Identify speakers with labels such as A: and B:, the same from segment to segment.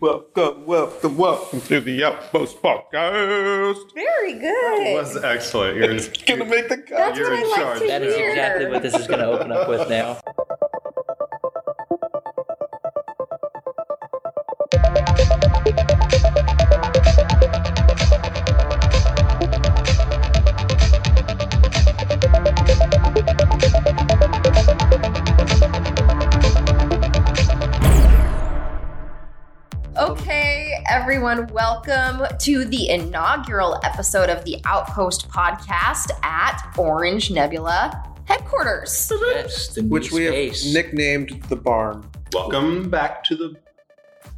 A: Welcome, welcome, welcome to the Outpost Podcast.
B: Very good.
C: That was excellent. You're,
A: Gonna make the cut.
B: That's
C: You're
B: what
C: in
B: I like
C: charge.
B: to
D: That is
B: hear.
D: exactly what this is going to open up with now.
B: Everyone, welcome to the inaugural episode of the Outpost podcast at Orange Nebula headquarters.
D: Yes, the new
A: Which we
D: space.
A: have nicknamed the barn.
C: welcome back to the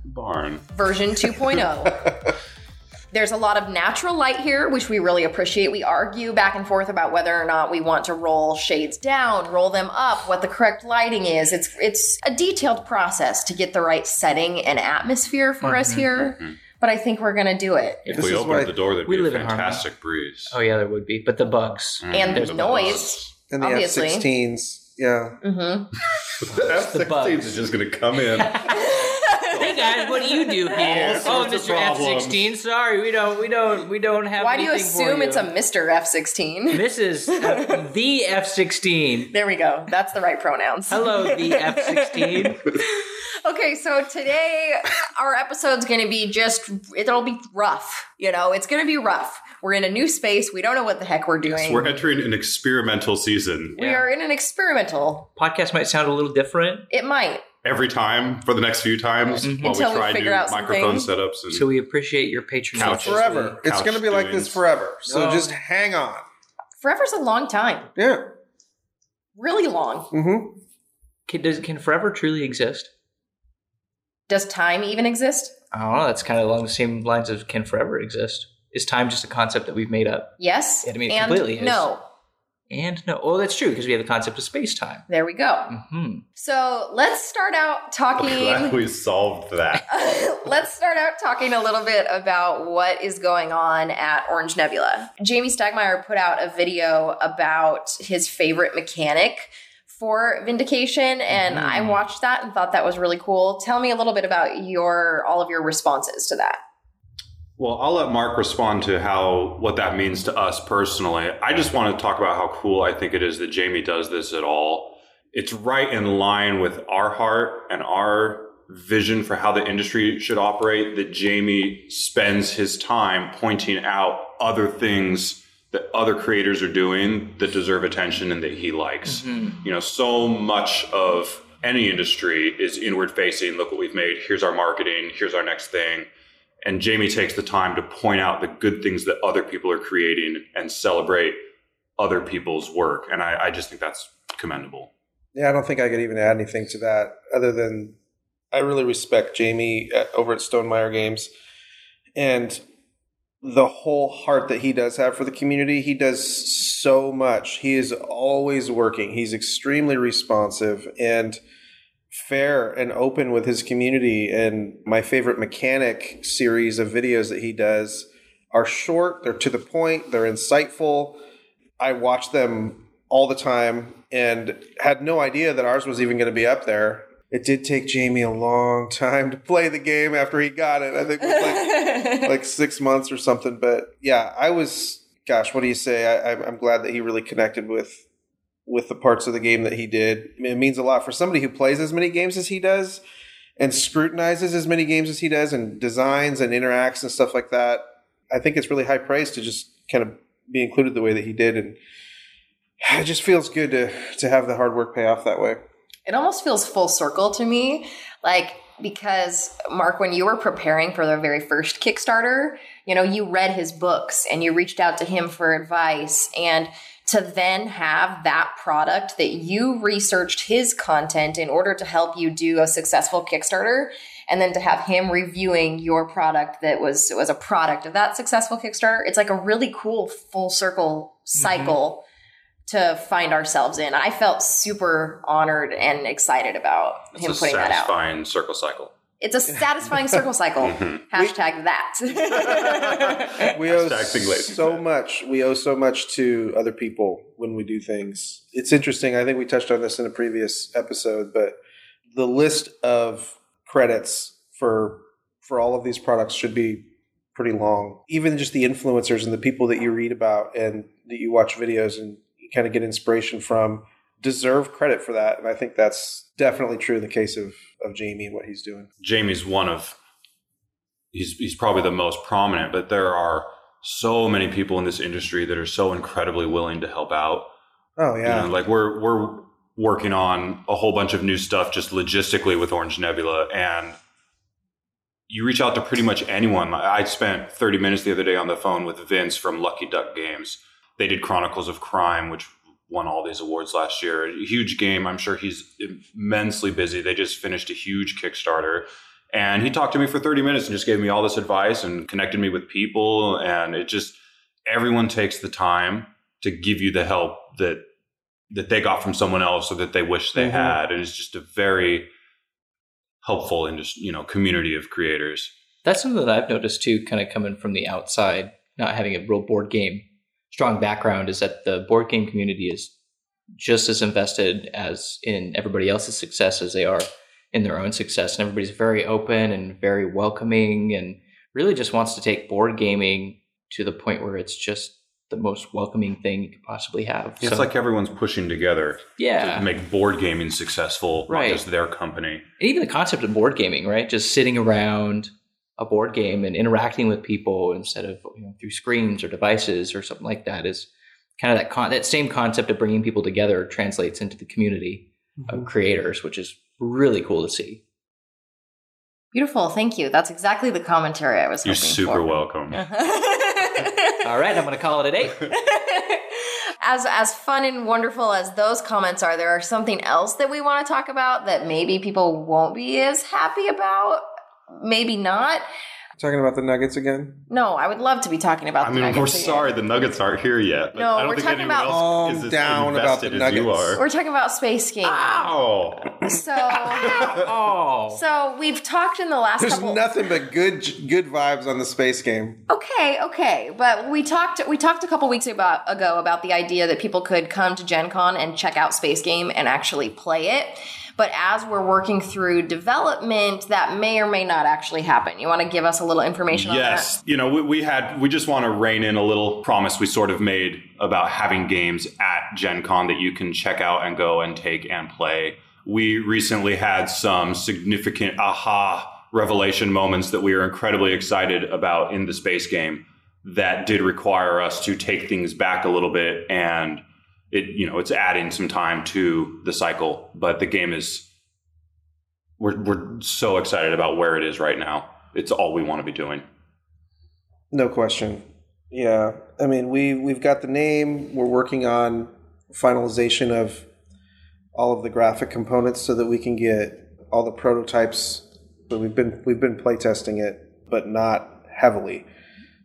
C: barn.
B: Version 2.0. There's a lot of natural light here, which we really appreciate. We argue back and forth about whether or not we want to roll shades down, roll them up, what the correct lighting is. It's it's a detailed process to get the right setting and atmosphere for us mm-hmm, here. Mm-hmm. But I think we're gonna do it.
C: If
A: This
C: we
A: is
C: opened the door, there'd
D: we
C: be a
D: live in harmony.
C: fantastic breeze.
D: Oh yeah, there would be, but the bugs.
C: Mm,
B: And
C: the
B: there's noise.
A: And the
B: Obviously.
A: F-16s. Yeah.
B: Mm-hmm.
C: The F-16s
D: bugs.
C: is just going to come in.
D: Hey guys, what do you do here?
C: All
D: oh, Mr. F sixteen. Sorry, we don't, we don't, we don't have.
B: Why do you assume
D: you.
B: it's a Mr. F 16?
D: This is uh, the F sixteen.
B: There we go. That's the right pronouns.
D: Hello, the F sixteen.
B: Okay, so today our episode's gonna be just, it'll be rough. You know, it's gonna be rough. We're in a new space. We don't know what the heck we're doing.
C: We're entering an experimental season.
B: we are in an experimental.
D: Podcast might sound a little different,
B: It might.
C: Every time for the next few times
D: Mhm.
C: while
B: Until
C: we
B: we
C: try
B: figure
C: new
B: out
C: microphone
B: things.
C: setups. And
D: so we appreciate your patronage.
C: Couches.
A: Forever. It's going to be like this forever. So
D: No.
A: just hang on.
B: Forever's a long time.
A: Yeah.
B: Really long.
A: Mm-hmm.
D: Can, does, can forever truly exist?
B: Does time even exist?
D: I don't know. That's kind of along the same lines of can forever exist. Is time just a concept that we've made up?
B: Yes.
D: Yeah, I mean, it
B: and
D: completely is.
B: no.
D: And no, oh, that's true because we have the concept of space time.
B: There we go.
D: hmm
B: So let's start out talking.
C: Glad
B: talking.
C: we solved that.
B: Let's start out talking a little bit about what is going on at Orange Nebula. Jamey Stegmaier put out a video about his favorite mechanic for Vindication, and
D: Mhm.
B: I watched that and thought that was really cool. Tell me a little bit about your all of your responses to that.
C: Well, I'll let Marc respond to how what that means to us personally. I just want to talk about how cool I think it is that Jamey does this at all. It's right in line with our heart and our vision for how the industry should operate that Jamey spends his time pointing out other things that other creators are doing that deserve attention and that he likes. Mm-hmm. You know, so much of any industry is inward facing. Look what we've made. Here's our marketing. Here's our next thing. And Jamey takes the time to point out the good things that other people are creating and celebrate other people's work. And I, I just think that's commendable.
A: Yeah, I don't think I could even add anything to that other than I really respect Jamey at, over at Stonemaier Games and the whole heart that he does have for the community. He does so much. He is always working. He's extremely responsive and fair and open with his community. And my favorite mechanic series of videos that he does are short, they're to the point, they're insightful. I watch them all the time and had no idea that ours was even going to be up there. It did take Jamey a long time to play the game after he got it. I think it was like, like six months or something. But yeah, I was, gosh, what do you say? I, I'm glad that he really connected with with the parts of the game that he did. It means a lot for somebody who plays as many games as he does and scrutinizes as many games as he does and designs and interacts and stuff like that. I think it's really high praise to just kind of be included the way that he did and it just feels good to to have the hard work pay off that way.
B: it almost feels full circle to me like because marc when you were preparing for the very first kickstarter you know you read his books and you reached out to him for advice and to then have that product that you researched his content in order to help you do a successful kickstarter and then to have him reviewing your product that was was a product of that successful kickstarter it's like a really cool full circle mm-hmm. cycle to find ourselves in. I felt super honored and excited about
C: It's
B: him putting that out.
C: satisfying circle cycle.
B: It's a satisfying circle cycle.
C: Mhm.
B: Hashtag that.
A: We owe
C: Hashtag Big
A: so much. We owe so much to other people when we do things. It's interesting. I think we touched on this in a previous episode, but the list of credits for for all of these products should be pretty long. Even just the influencers and the people that you read about and that you watch videos and you kind of get inspiration from deserve credit for that. And I think that's definitely true in the case of, of Jamey and what he's doing.
C: Jamey's one of he's he's probably the most prominent, but there are so many people in this industry that are so incredibly willing to help out.
A: Oh
C: You
A: yeah.
C: know, like we're we're working on a whole bunch of new stuff just logistically with Orange Nebula and you reach out to pretty much anyone. I spent 30 minutes the other day on the phone with Vince from Lucky Duck Games. They did Chronicles of Crime, which won all these awards last year. A huge game. I'm sure he's immensely busy. They just finished a huge Kickstarter. And he talked to me for 30 minutes and just gave me all this advice and connected me with people. And it just, everyone takes the time to give you the help that that they got from someone else or that they wish they
A: Mhm.
C: had. And it's just a very helpful and just, you know, community of creators.
D: That's something that I've noticed too, kind of coming from the outside, not having a real board game strong background, is that the board game community is just as invested as in everybody else's success as they are in their own success. And everybody's very open and very welcoming and really just wants to take board gaming to the point where it's just the most welcoming thing you could possibly have.
C: It's
D: So,
C: like everyone's pushing together
D: yeah.
C: to make board gaming successful,
D: Right.
C: not just their company.
D: and even the concept of board gaming, right? Just sitting around a board game and interacting with people instead of you know through screens or devices or something like that is kind of that con- that same concept of bringing people together translates into the community of mm-hmm. creators, which is really cool to see.
B: Beautiful. Thank you. That's exactly the commentary I was
C: You're super
B: for.
C: welcome.
D: All right, I'm going to call it a day.
B: as as fun and wonderful as those comments are, there are something else that we want to talk about that maybe people won't be as happy about. Maybe not.
A: Talking about the Nuggets again?
B: No, I would love to be talking about.
C: I
B: the
C: mean, we're
B: again.
C: sorry the Nuggets aren't here yet. But
B: No,
C: I don't
B: we're
C: think
B: talking
C: anyone
B: about-
C: else
A: Calm
C: is as
A: down about the
C: invested as you
A: Nuggets.
C: are.
B: We're talking about space game.
C: Ow!
B: So,
D: oh,
B: so we've talked in the last couple
A: There's
B: couple.
A: nothing but good good vibes on the space game.
B: Okay, okay, but we talked we talked a couple weeks about, ago about the idea that people could come to Gen Con and check out Space Game and actually play it. But as we're working through development, that may or may not actually happen. You want to give us a little information on
C: Yes, you know, we, we had we just want to rein in a little promise we sort of made about having games at Gen Con that you can check out and go and take and play. We recently had some significant aha revelation moments that we are incredibly excited about in the space game that did require us to take things back a little bit and it you know it's adding some time to the cycle but the game is we're, we're so excited about where it is right now it's all we want to be doing
A: No question. Yeah. I mean, we we've got the name. We're working on finalization of all of the graphic components so that we can get all the prototypes. But we've been we've been playtesting it, but not heavily.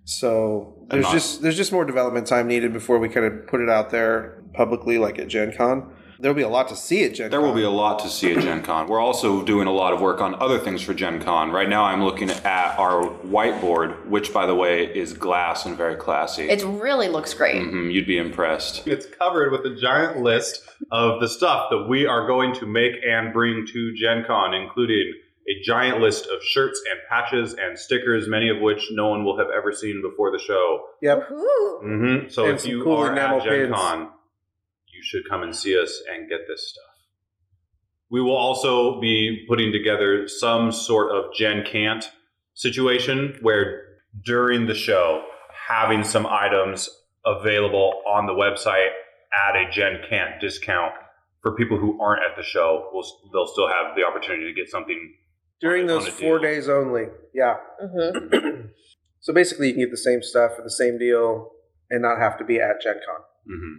A: So there's
C: not-
A: just there's just more development time needed before we kind of put it out there publicly, like at Gen Con. There'll be a lot to see at Gen
C: There
A: Con.
C: will be a lot to see at Gen Con. We're also doing a lot of work on other things for Gen Con. Right now, I'm looking at our whiteboard, which, by the way, is glass and very classy.
B: It really looks great.
C: Mhm, you'd be impressed.
E: It's covered with a giant list of the stuff that we are going to make and bring to Gen Con, including a giant list of shirts and patches and stickers, many of which no one will have ever seen before the show.
A: Yep.
E: Mm-hmm. So
A: And
E: if you
A: cool
E: are
A: enamel
E: at Gen
A: pins.
E: Con, you should come and see us and get this stuff. We will also be putting together some sort of Gen Can't situation where during the show, having some items available on the website at a Gen Can't discount for people who aren't at the show, will they'll still have the opportunity to get something.
A: During those four
E: deal.
A: days only. Yeah.
B: hmm
A: So basically, you can get the same stuff for the same deal and not have to be at Gen Con.
C: hmm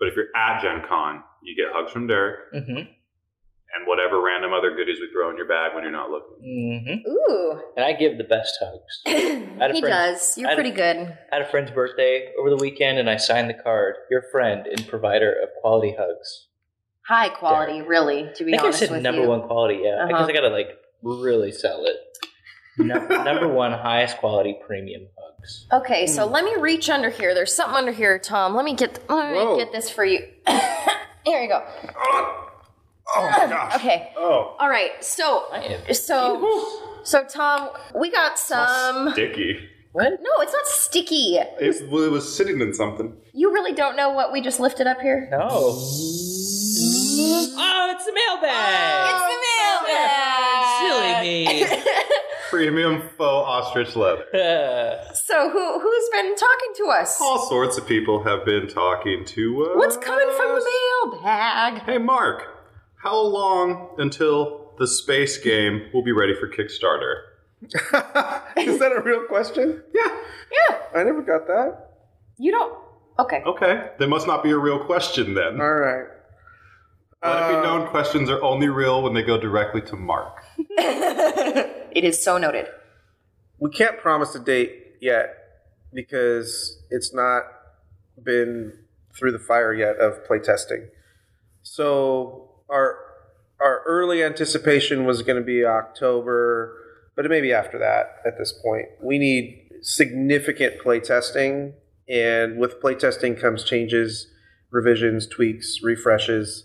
C: But if you're at Gen Con, you get hugs from Derek
D: mm-hmm.
C: and whatever random other goodies we throw in your bag when you're not looking.
D: Mm-hmm.
B: Ooh.
D: And I give the best hugs.
B: he does. You're
D: had a-
B: pretty good.
D: I had a friend's birthday over the weekend, and I signed the card. Your friend and provider of quality hugs.
B: High quality, really, to be
D: I
B: be
D: think I
B: honest
D: said
B: with
D: number
B: you.
D: one quality. Yeah,
B: Uh-huh.
D: because I gotta like really sell it. Num- number one highest quality premium hugs.
B: Okay, so let me reach under here. There's something under here, Tom. Let me get let me
A: Whoa.
B: get this for you. here you go.
A: Oh my gosh.
B: Okay.
E: Oh,
B: All right. So so So Tom, we got some.
C: Sticky.
D: What?
B: No, it's not sticky.
C: It, well, it was sitting in something.
B: You really don't know what we just lifted up here.
D: No. Oh, it's the mailbag.
B: It's the mailbag.
D: Silly me.
C: Premium faux ostrich leather.
B: So who who's been talking to us?
C: All sorts of people have been talking to us.
B: What's coming from the mailbag?
C: Hey, Marc, how long until the space game will be ready for Kickstarter?
A: Is that a real question?
C: Yeah.
B: Yeah,
A: I never got that.
B: you don't. Okay.
C: Okay. That must not be a real question then.
A: All right.
C: Let it be
A: Uh,
C: known questions are only real when they go directly to Marc.
B: it is so noted.
A: we can't promise a date yet because it's not been through the fire yet of playtesting. So our our early anticipation was going to be October, but it may be after that at this point. We need significant playtesting, and with playtesting comes changes, revisions, tweaks, refreshes.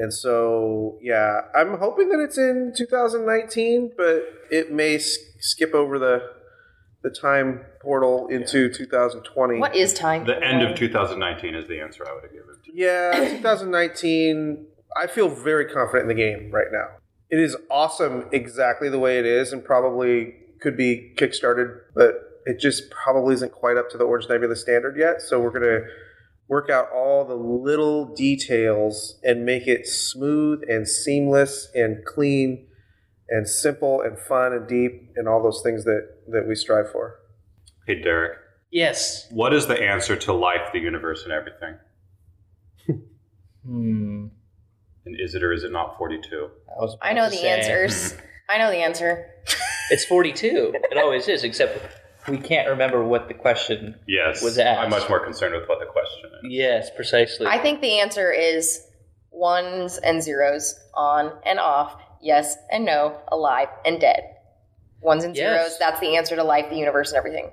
A: And so, yeah, I'm hoping that it's in 2019, but it may s- skip over the the time portal into 2020.
B: What is time?
C: The end of 2019 is the answer I would have given.
A: Yeah, 2019. I feel very confident in the game right now. It is awesome exactly the way it is, and probably could be kickstarted, but it just probably isn't quite up to the Orange Nebula standard yet. So we're gonna work out all the little details and make it smooth and seamless and clean and simple and fun and deep and all those things that that we strive for.
C: Hey, Derek,
D: yes.
C: what is the answer to life, the universe, and everything?
D: Hmm.
C: And is it or is it not 42?
D: I, was
B: I know the
D: say,
B: answers. I know the answer.
D: It's 42. It always is, except we can't remember what the question.
C: Yes.
D: Was asked.
C: I'm much more concerned with what the question is.
D: Yes, precisely.
B: I think the answer is ones and zeros, on and off, yes and no, alive and dead. Ones and
D: Yes.
B: zeros, that's the answer to life, the universe, and everything.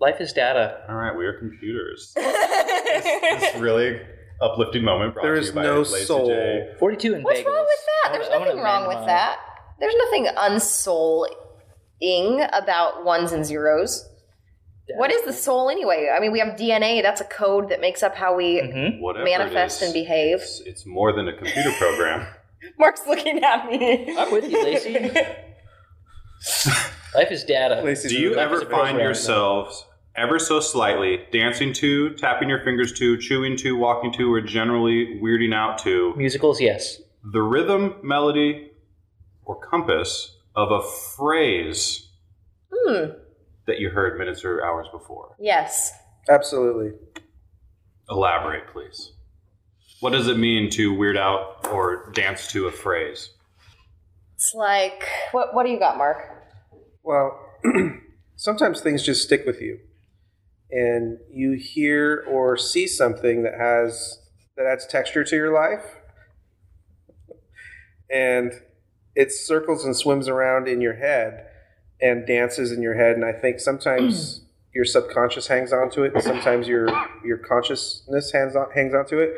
D: Life is data.
C: All right, we are computers. this really uplifting moment brought
A: There
C: to you by
A: no soul.
C: J.
D: 42 and
B: What's
D: bagels.
B: wrong with that? There's
D: wanna-
B: nothing wrong with
D: mine.
B: that. There's nothing unsouling about ones and zeros. What is the soul anyway? I mean, we have DNA. That's a code that makes up how we
D: Mhm.
B: Manifest
C: it is,
B: and behave.
C: It's, it's more than a computer program.
B: Marc's looking at me.
D: I'm with you, Lacey. Life is data.
A: Lacey's
C: Do you ever find yourselves ever so slightly dancing to, tapping your fingers to, chewing to, walking to, or generally weirding out to
D: Musicals, yes.
C: the rhythm, melody, or compass of a phrase
B: Hmm.
C: That you heard minutes or hours before?
B: Yes.
A: Absolutely.
C: Elaborate, please. What does it mean to weird out or dance to a phrase?
B: It's like what? What do you got, Marc?
A: Well, sometimes things just stick with you, and you hear or see something that has that adds texture to your life, and it circles and swims around in your head and dances in your head. And I think sometimes your subconscious hangs onto it, and sometimes your your consciousness hangs on hangs onto it.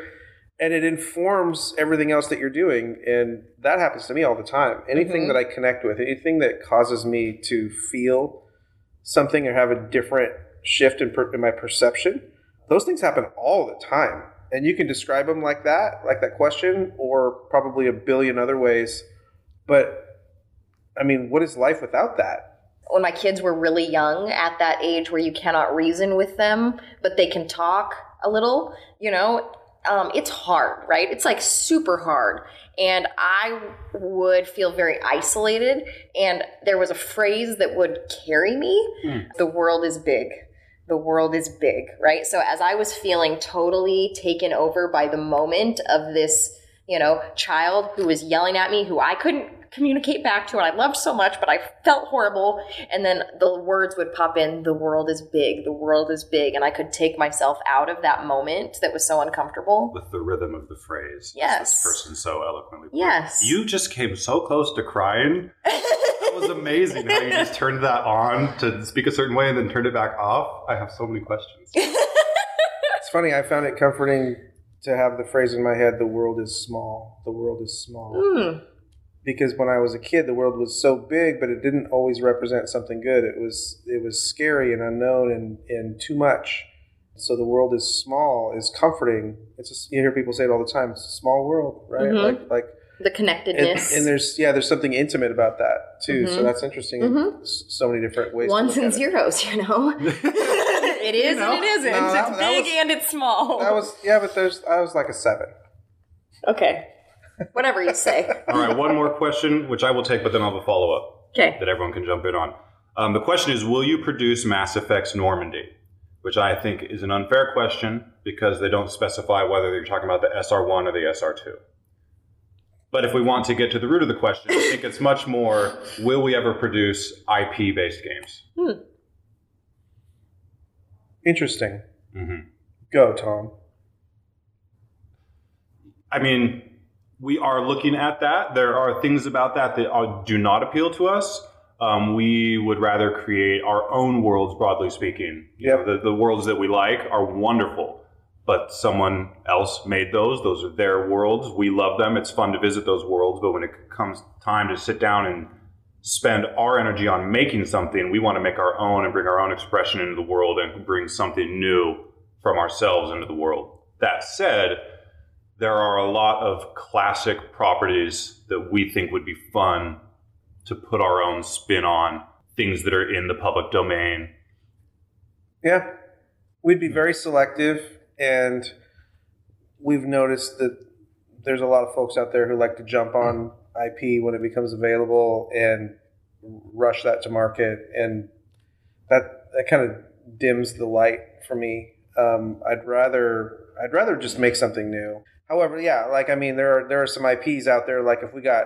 A: And it informs everything else that you're doing. And that happens to me all the time. Anything
B: Mhm.
A: that I connect with, anything that causes me to feel something or have a different shift in, per- in my perception, those things happen all the time. And you can describe them like that, like that question, or probably a billion other ways. But I mean, what is life without that?
B: When my kids were really young at that age where you cannot reason with them but they can talk a little you know um, it's hard right? It's like super hard. And i would feel very isolated and there was a phrase that would carry me. The world is big. The world is big right? So as i was feeling totally taken over by the moment of this you know child who was yelling at me who i couldn't communicate back to and I loved so much, but I felt horrible. And then the words would pop in, the world is big, the world is big. And I could take myself out of that moment that was so uncomfortable.
C: With the rhythm of the phrase.
B: Yes.
C: This person so eloquently. put.
B: Yes.
C: You just came so close to crying. That was amazing how you just turned that on to speak a certain way and then turned it back off. I have so many questions.
A: It's funny, I found it comforting to have the phrase in my head the world is small. The world is small.
B: Hmm.
A: Because when I was a kid, the world was so big, but it didn't always represent something good. It was it was scary and unknown and and too much. So the world is small is comforting. It's just, you hear people say it all the time. It's a small world, right?
B: Mhm.
A: Like like
B: The connectedness.
A: and there's yeah, there's something intimate about that too. So
B: Mhm.
A: that's interesting. in
B: Mhm.
A: So many different ways.
B: Ones and zeros, you know. it is
A: know,
B: and it isn't.
A: no, that-
B: it's
A: that
B: big
A: was-
B: and it's small.
A: That was yeah, but there's I was like a seven.
B: okay. Whatever you say.
C: All right, one more question, which I will take, but then I'll have a follow up
B: Okay.
C: that everyone can jump in on. Um, the question is Will you produce Mass Effect's Normandy? Which I think is an unfair question because they don't specify whether you're talking about the SR1 or the SR2. But if we want to get to the root of the question, I think it's much more will we ever produce IP based games? Hmm.
A: Interesting.
C: Mm-hmm.
A: Go, Tom.
C: I mean, we are looking at that. There are things about that that are, do not appeal to us. Um, we would rather create our own worlds, broadly speaking. Know, the, the worlds that we like are wonderful, but someone else made those. Those are their worlds. We love them. It's fun to visit those worlds, but when it comes time to sit down and spend our energy on making something, we want to make our own and bring our own expression into the world and bring something new from ourselves into the world. That said, there are a lot of classic properties that we think would be fun to put our own spin on, things that are in the public domain.
A: Yeah, we'd be very selective, and we've noticed that there's a lot of folks out there who like to jump on IP when it becomes available and rush that to market, and that that kind of dims the light for me. Um, I'd rather I'd rather just make something new. However, yeah, like I mean, there are there are some IPs out there. Like if we got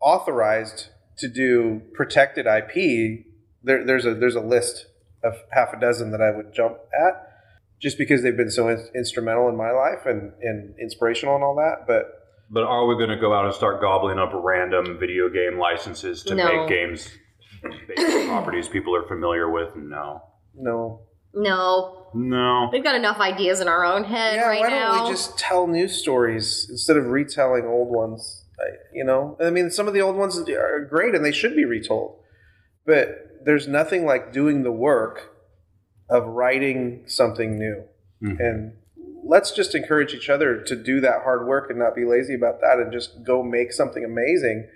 A: authorized to do protected IP, there, there's a there's a list of half a dozen that I would jump at, just because they've been so in, instrumental in my life and, and inspirational and all that. But
C: But are we going to go out and start gobbling up random video game licenses to
B: No.
C: make games based on properties people are familiar with? No.
A: no,
B: No.
C: No.
B: We've got enough ideas in our own head
A: yeah,
B: right
A: why
B: now.
A: don't we just tell new stories instead of retelling old ones? I, you know, I mean, some of the old ones are great and they should be retold, but there's nothing like doing the work of writing something new.
C: Mhm.
A: And let's just encourage each other to do that hard work and not be lazy about that and just go make something amazing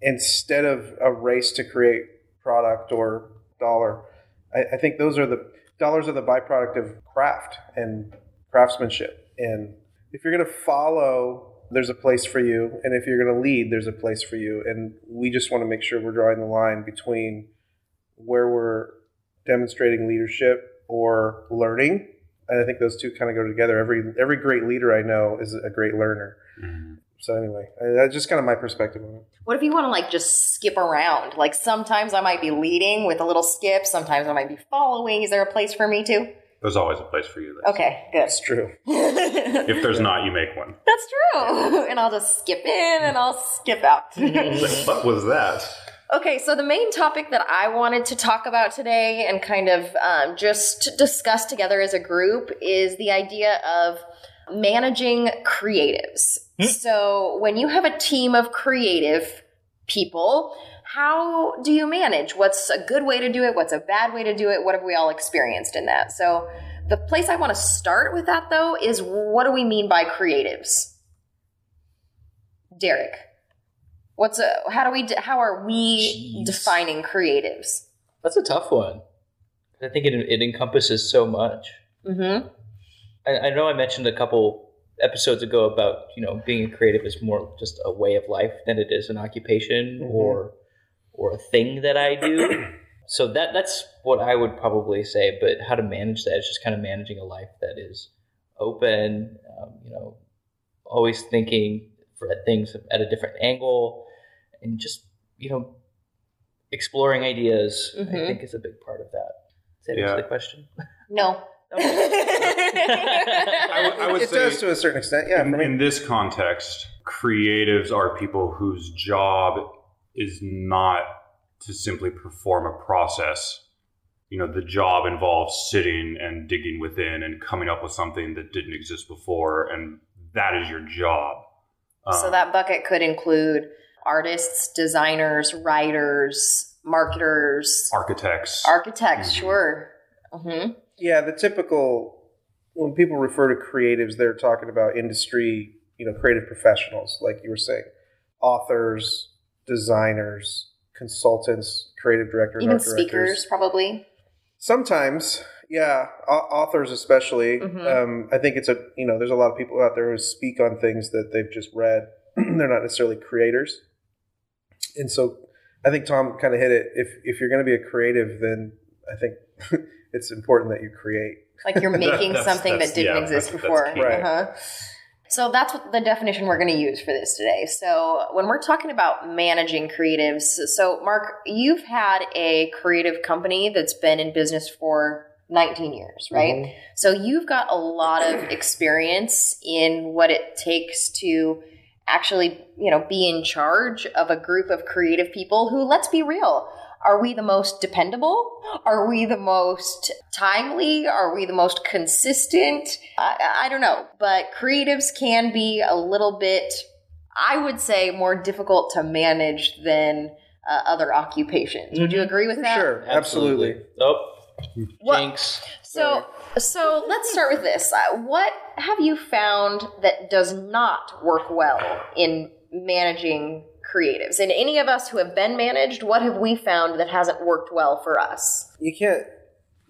A: instead of a race to create product or dollar. I, I think those are the dollars are the byproduct of craft and craftsmanship. And if you're going to follow, there's a place for you. And if you're going to lead, there's a place for you. And we just want to make sure we're drawing the line between where we're demonstrating leadership or learning. And I think those two kind of go together. Every every great leader I know is a great learner.
C: Mhm.
A: So anyway, that's just kind of my perspective on it.
B: What if you want to like just skip around? Like sometimes I might be leading with a little skip, sometimes I might be following. Is there a place for me too?
C: There's always a place for you. Liz.
B: Okay, good.
A: That's true.
C: If there's not, you make one.
B: That's true. And I'll just skip in and I'll skip out.
C: what was that?
B: Okay, so the main topic that I wanted to talk about today and kind of um, just discuss together as a group is the idea of managing creatives. So, when you have a team of creative people, how do you manage? What's a good way to do it? What's a bad way to do it? What have we all experienced in that? So, the place I want to start with that though is what do we mean by creatives? Derek. What's a how do we de- how are we
D: Jeez.
B: defining creatives?
D: That's a tough one. I think it, it encompasses so much.
B: Mm-hmm.
D: I, I know I mentioned a couple episodes ago about you know being a creative is more just a way of life than it is an occupation
A: Mhm.
D: or or a thing that I do. so that that's what I would probably say. But how to manage that is just kind of managing a life that is open. Um, you know, always thinking for things at a different angle, and just you know exploring ideas. I
B: Mhm.
D: think is a big part of that. Does that
C: Yeah.
D: answer the question?
B: No.
C: I would- I would
A: it
C: say-
A: does to a certain extent. Yeah,
C: in, in this context, creatives are people whose job is not to simply perform a process. You know, the job involves sitting and digging within and coming up with something that didn't exist before, and that is your job.
B: so
C: Um,
B: that bucket could include artists, designers, writers, marketers,
C: Architects.
B: architects.
C: Mhm.
B: Sure. hmm
A: Yeah, the typical when people refer to creatives, they're talking about industry, you know, creative professionals, like you were saying, authors, designers, consultants, creative directors,
B: Even
A: art directors.
B: speakers, probably.
A: Sometimes, yeah, au- authors especially.
B: Mhm.
A: Um, I think it's a you know, there's a lot of people out there who speak on things that they've just read. They're not necessarily creators, and so I think Tom kind of hit it. If if you're going to be a creative, then I think it's important that you create.
B: Like you're making
C: That's-
B: something
C: that's-
B: that didn't
C: yeah,
B: exist
C: that's-
B: before.
C: that's.
A: Right.
B: Uh-huh. So that's what the definition we're going to use for this today. So when we're talking about managing creatives, so Marc, you've had a creative company that's been in business for 19 years, right?
A: Mhm.
B: So you've got a lot of experience in what it takes to actually, you know, be in charge of a group of creative people who, let's be real, are we the most dependable? Are we the most timely? Are we the most consistent? I, I don't know, but creatives can be a little bit, I would say, more difficult to manage than uh, other occupations. Would you agree with
A: For
B: that?
A: sure, absolutely.
D: Oh,
B: What-
D: jinx.
B: So, so let's start with this. Uh, What have you found that does not work well in managing creatives? And any of us who have been managed, what have we found that hasn't worked well for us?
A: You can't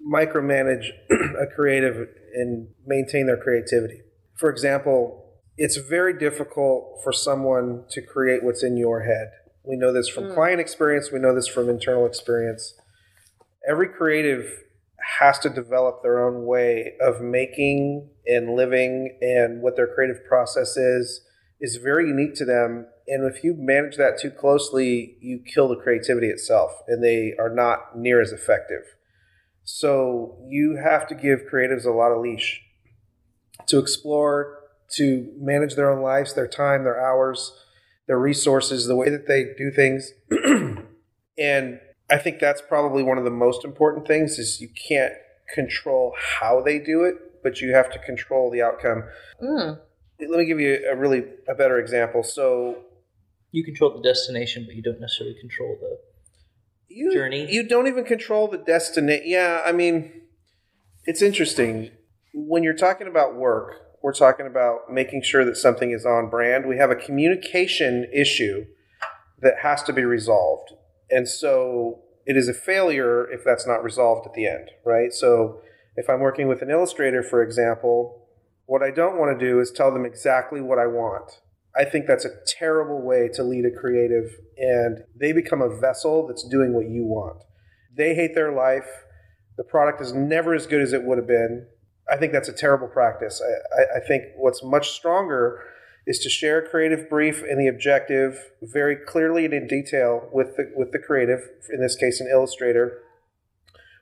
A: micromanage a creative and maintain their creativity. For example, it's very difficult for someone to create what's in your head. We know this from
B: Mm.
A: client experience, we know this from internal experience. Every creative has to develop their own way of making and living, and what their creative process is is very unique to them. And if you manage that too closely, you kill the creativity itself, and they are not near as effective. So you have to give creatives a lot of leash to explore, to manage their own lives, their time, their hours, their resources, the way that they do things. and I think that's probably one of the most important things is you can't control how they do it, but you have to control the outcome.
B: Mm.
A: Let me give you a really a better example. So
D: You control the destination, but you don't necessarily control the.
A: you
D: Journey.
A: You don't even control the destination. Yeah, I mean, it's interesting when you're talking about work. We're talking about making sure that something is on brand. We have a communication issue that has to be resolved, and so it is a failure if that's not resolved at the end, right? So if I'm working with an illustrator, for example, what I don't want to do is tell them exactly what I want. I think that's a terrible way to lead a creative, and they become a vessel that's doing what you want. They hate their life. The product is never as good as it would have been. I think that's a terrible practice. I, I, think what's much stronger is to share a creative brief and the objective very clearly and in detail with the, with the creative, in this case, an illustrator.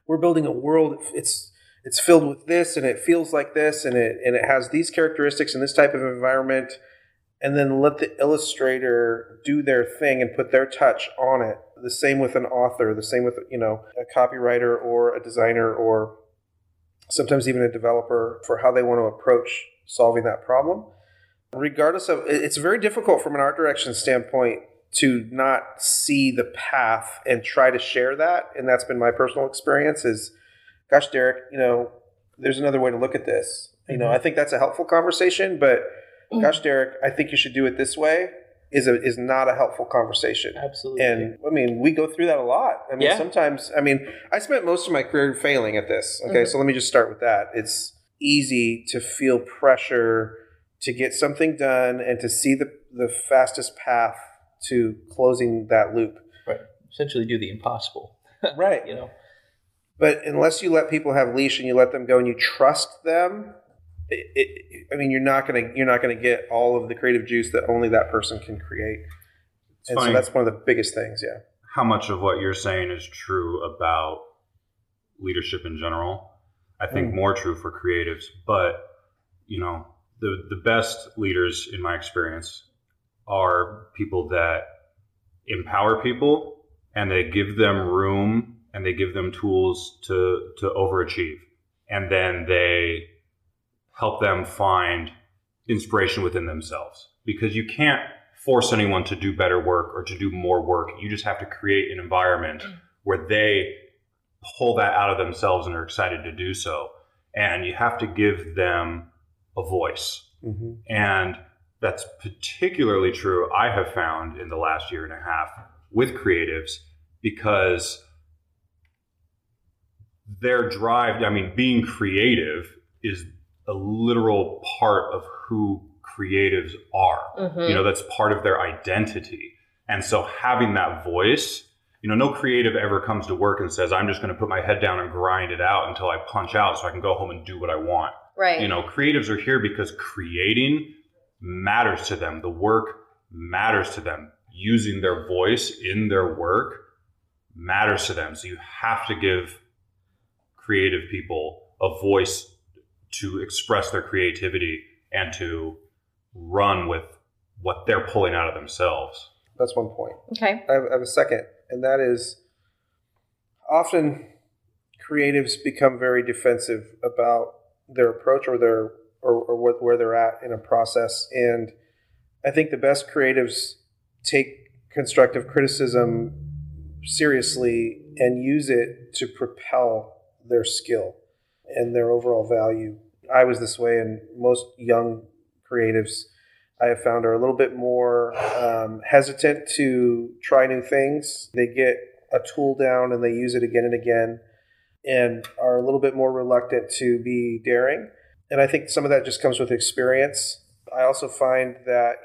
A: We're building a world. It's it's filled with this, and it feels like this, and it and it has these characteristics and this type of environment and then let the illustrator do their thing and put their touch on it. The same with an author, the same with you know a copywriter or a designer or sometimes even a developer for how they want to approach solving that problem. Regardless of it's very difficult from an art direction standpoint to not see the path and try to share that and that's been my personal experience is gosh Derek, you know, there's another way to look at this. You know, mm-hmm. I think that's a helpful conversation, but gosh derek i think you should do it this way is a, is not a helpful conversation
D: Absolutely.
A: and i mean we go through that a lot i mean
D: Yeah.
A: sometimes i mean i spent most of my career failing at this okay
B: Mhm.
A: so let me just start with that it's easy to feel pressure to get something done and to see the the fastest path to closing that loop
D: right. Essentially, do the impossible.
A: right
D: You know.
A: but unless you let people have leash and you let them go and you trust them it, it, I mean, you're not gonna you're not gonna get all of the creative juice that only that person can create,
C: It's
A: and so that's one of the biggest things. Yeah,
C: how much of what you're saying is true about leadership in general. I think
A: Mm.
C: more true for creatives, but you know, the the best leaders in my experience are people that empower people and they give them room and they give them tools to to overachieve. And then they help them find inspiration within themselves because you can't force anyone to do better work or to do more work. You just have to create an environment where they pull that out of themselves and are excited to do so. And you have to give them a voice.
A: Mm-hmm.
C: And that's particularly true, I have found in the last year and a half with creatives because their drive, I mean, being creative is a literal part of who creatives are.
B: Mm-hmm.
C: You know, that's part of their identity. And so having that voice, you know, no creative ever comes to work and says, I'm just going to put my head down and grind it out until I punch out so I can go home and do what I want.
B: right.
C: You know, creatives are here because creating matters to them. The work matters to them. Using their voice in their work matters to them. So you have to give creative people a voice to express their creativity and to run with what they're pulling out of themselves.
A: That's one point.
B: okay.
A: I have, I have a second, and that is often creatives become very defensive about their approach or their or, or what, where they're at in a process. And I think the best creatives take constructive criticism seriously and use it to propel their skill and their overall value. I was this way, and most young creatives I have found are a little bit more um, hesitant to try new things. They get a tool down and they use it again and again, and are a little bit more reluctant to be daring. And I think some of that just comes with experience. I also find that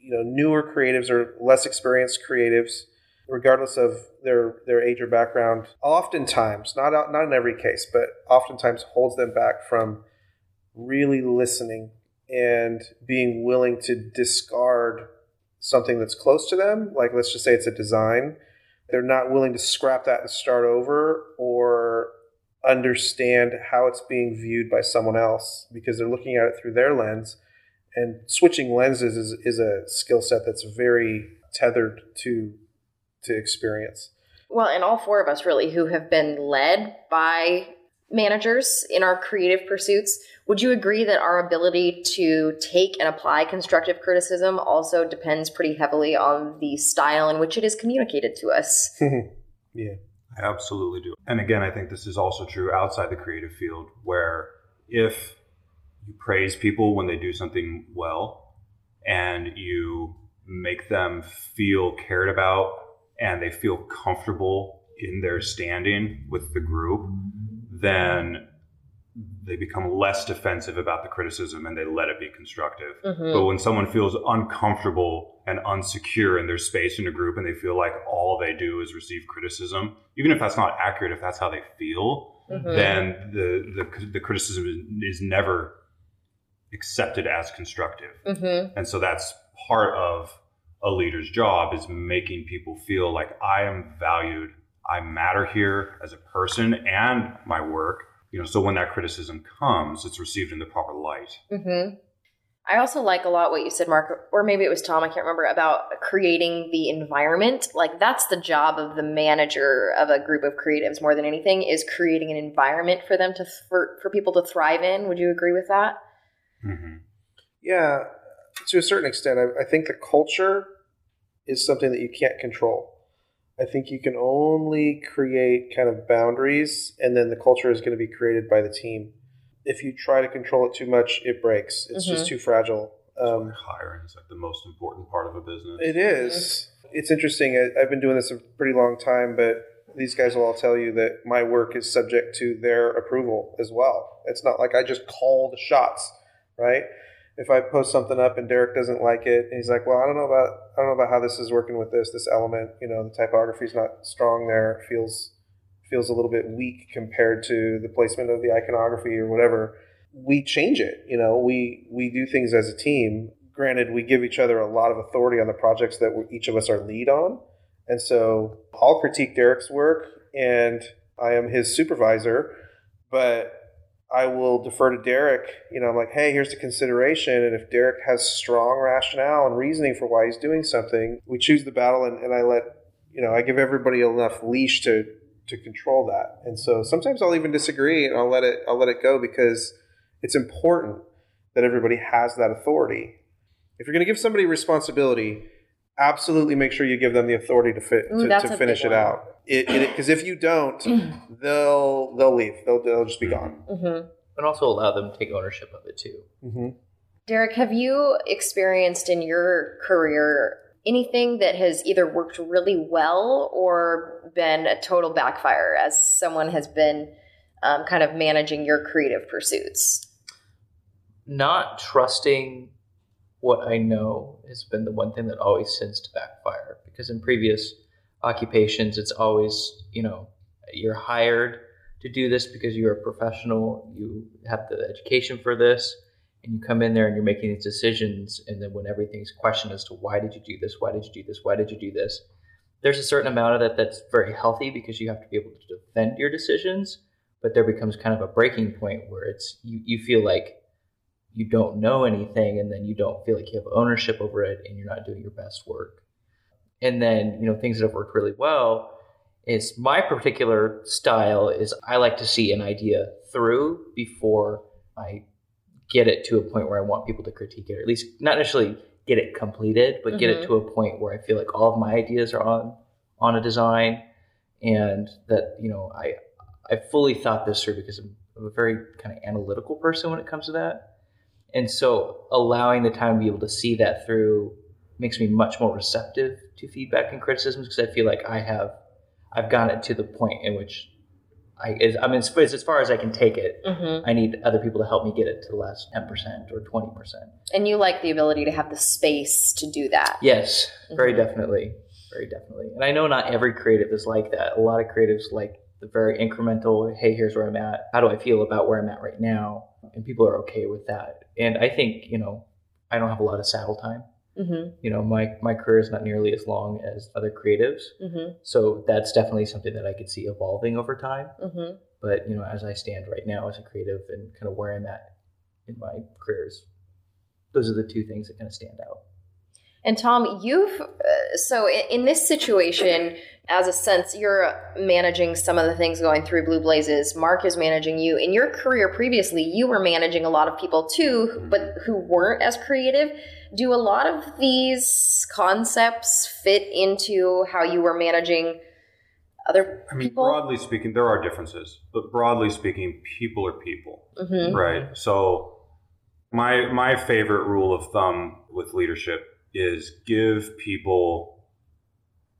A: you know newer creatives or less experienced creatives, regardless of their their age or background, oftentimes not not in every case, but oftentimes holds them back from really listening and being willing to discard something that's close to them, like let's just say it's a design, they're not willing to scrap that and start over or understand how it's being viewed by someone else because they're looking at it through their lens. And switching lenses is, is a skill set that's very tethered to to experience.
B: Well, and all four of us really who have been led by managers in our creative pursuits, would you agree that our ability to take and apply constructive criticism also depends pretty heavily on the style in which it is communicated to us? Mm-hmm.
A: yeah.
C: I absolutely do. And again, I think this is also true outside the creative field, where if you praise people when they do something well and you make them feel cared about and they feel comfortable in their standing with the group, then they become less defensive about the criticism and they let it be constructive.
B: Mhm.
C: But when someone feels uncomfortable and unsecure in their space in a group and they feel like all they do is receive criticism, even if that's not accurate, if that's how they feel,
B: Mhm.
C: then the, the, the criticism is, never accepted as constructive.
B: Mhm.
C: And so that's part of a leader's job is making people feel like I am valued, I matter here as a person and my work. You know, so when that criticism comes, it's received in the proper light.
B: Mm-hmm. I also like a lot what you said, Marc, or maybe it was Tom, I can't remember, about creating the environment. Like that's the job of the manager of a group of creatives more than anything is creating an environment for them to for, for people to thrive in. Would you agree with that?
C: hmm
A: Yeah, to a certain extent. I, I think the culture is something that you can't control. I think you can only create kind of boundaries, and then the culture is going to be created by the team. If you try to control it too much, it breaks. It's just too fragile. Um,
C: Hiring is like the most important part of a business.
A: it is. It's interesting. I, I've been doing this a pretty long time, but these guys will all tell you that my work is subject to their approval as well. It's not like I just call the shots, right? If I post something up and Derek doesn't like it, and he's like, "Well, I don't know about I don't know about how this is working with this this element. You know, the typography is not strong there. Feels feels a little bit weak compared to the placement of the iconography or whatever." We change it. You know, we we do things as a team. Granted, we give each other a lot of authority on the projects that each of us are lead on, and so I'll critique Derek's work, and I am his supervisor, but I will defer to Derek. You know, I'm like, hey, here's the consideration. And if Derek has strong rationale and reasoning for why he's doing something, we choose the battle and, and I let, you know, I give everybody enough leash to to control that. And so sometimes I'll even disagree and I'll let it I'll let it go because it's important that everybody has that authority. If you're going to give somebody responsibility, absolutely make sure you give them the authority to fit to,
B: that's
A: to finish it
B: one.
A: out. Because if you don't, they'll they'll leave. They'll they'll just be gone.
B: Mm-hmm.
D: And also allow them to take ownership of it too.
A: hmm
B: Derek, have you experienced in your career anything that has either worked really well or been a total backfire as someone has been um, kind of managing your creative pursuits?
D: Not trusting what I know has been the one thing that always tends to backfire. Because in previous occupations, it's always, you know, you're hired to do this because you're a professional, you have the education for this, and you come in there and you're making these decisions. And then when everything's questioned as to why did you do this? Why did you do this? Why did you do this? There's a certain amount of that that's very healthy because you have to be able to defend your decisions. But there becomes kind of a breaking point where it's you, you feel like you don't know anything and then you don't feel like you have ownership over it and you're not doing your best work. And then, you know, things that have worked really well is my particular style is I like to see an idea through before I get it to a point where I want people to critique it, or at least not necessarily get it completed, but get it
B: Mhm.
D: to a point where I feel like all of my ideas are on on a design and that, you know, I I fully thought this through because I'm, I'm a very kind of analytical person when it comes to that. And so allowing the time to be able to see that through makes me much more receptive to feedback and criticisms because I feel like I have I've gotten it to the point in which I is I mean as, as far as I can take it.
B: Mm-hmm.
D: I need other people to help me get it to the last ten percent or twenty percent.
B: And you like the ability to have the space to do that.
D: Yes, very
B: Mhm.
D: definitely, very definitely. And I know not every creative is like that. A lot of creatives like the very incremental. Hey, here's where I'm at. How do I feel about where I'm at right now? And people are okay with that. And I think you know I don't have a lot of saddle time.
B: Mm-hmm.
D: You know, my my career is not nearly as long as other creatives.
B: Mm-hmm.
D: So that's definitely something that I could see evolving over time.
B: Mm-hmm.
D: But you know, as I stand right now as a creative and kind of where I'm at in my careers, those are the two things that kind of stand out.
B: And Tom, you've uh, so in, in this situation, as a sense, you're managing some of the things going through Blue Blazes. Marc is managing you. In your career previously, you were managing a lot of people too, but who weren't as creative. Do a lot of these concepts fit into how you were managing other people.
C: I mean,
B: people?
C: broadly speaking, there are differences, but broadly speaking, people are people,
B: hmm
C: right? So, my my favorite rule of thumb with leadership is give people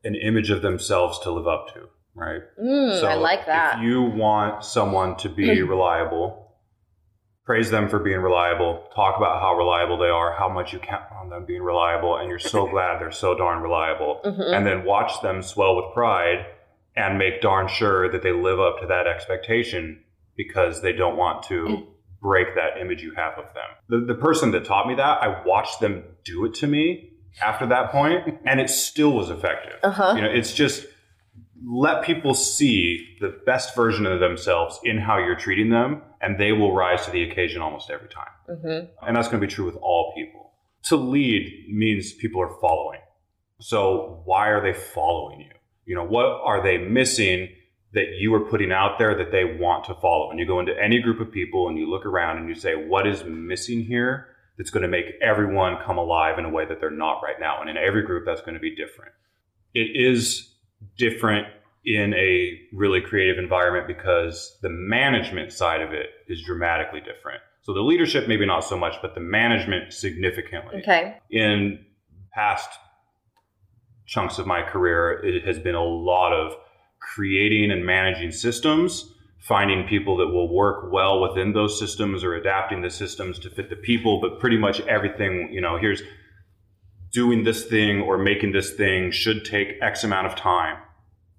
C: an image of themselves to live up to, right?
B: Mm, I like that.
C: If you want someone to be reliable, praise them for being reliable. Talk about how reliable they are, how much you count on them being reliable, and you're so glad they're so darn reliable.
B: Mhm.
C: And then watch them swell with pride and make darn sure that they live up to that expectation because they don't want to break that image you have of them. The, the person that taught me that, I watched them do it to me after that point, and it still was effective.
B: Uh-huh.
C: You know, it's just let people see the best version of themselves in how you're treating them, and they will rise to the occasion almost every time.
B: hmm
C: And that's going to be true with all people. To lead means people are following. So why are they following you? You know, what are they missing that you are putting out there that they want to follow? And you go into any group of people and you look around and you say, what is missing here that's going to make everyone come alive in a way that they're not right now? And in every group, that's going to be different. It is different in a really creative environment because the management side of it is dramatically different. So the leadership, maybe not so much, but the management significantly.
B: Okay.
C: In past chunks of my career, it has been a lot of creating and managing systems, finding people that will work well within those systems or adapting the systems to fit the people, but pretty much everything, you know, here's doing this thing or making this thing should take X amount of time.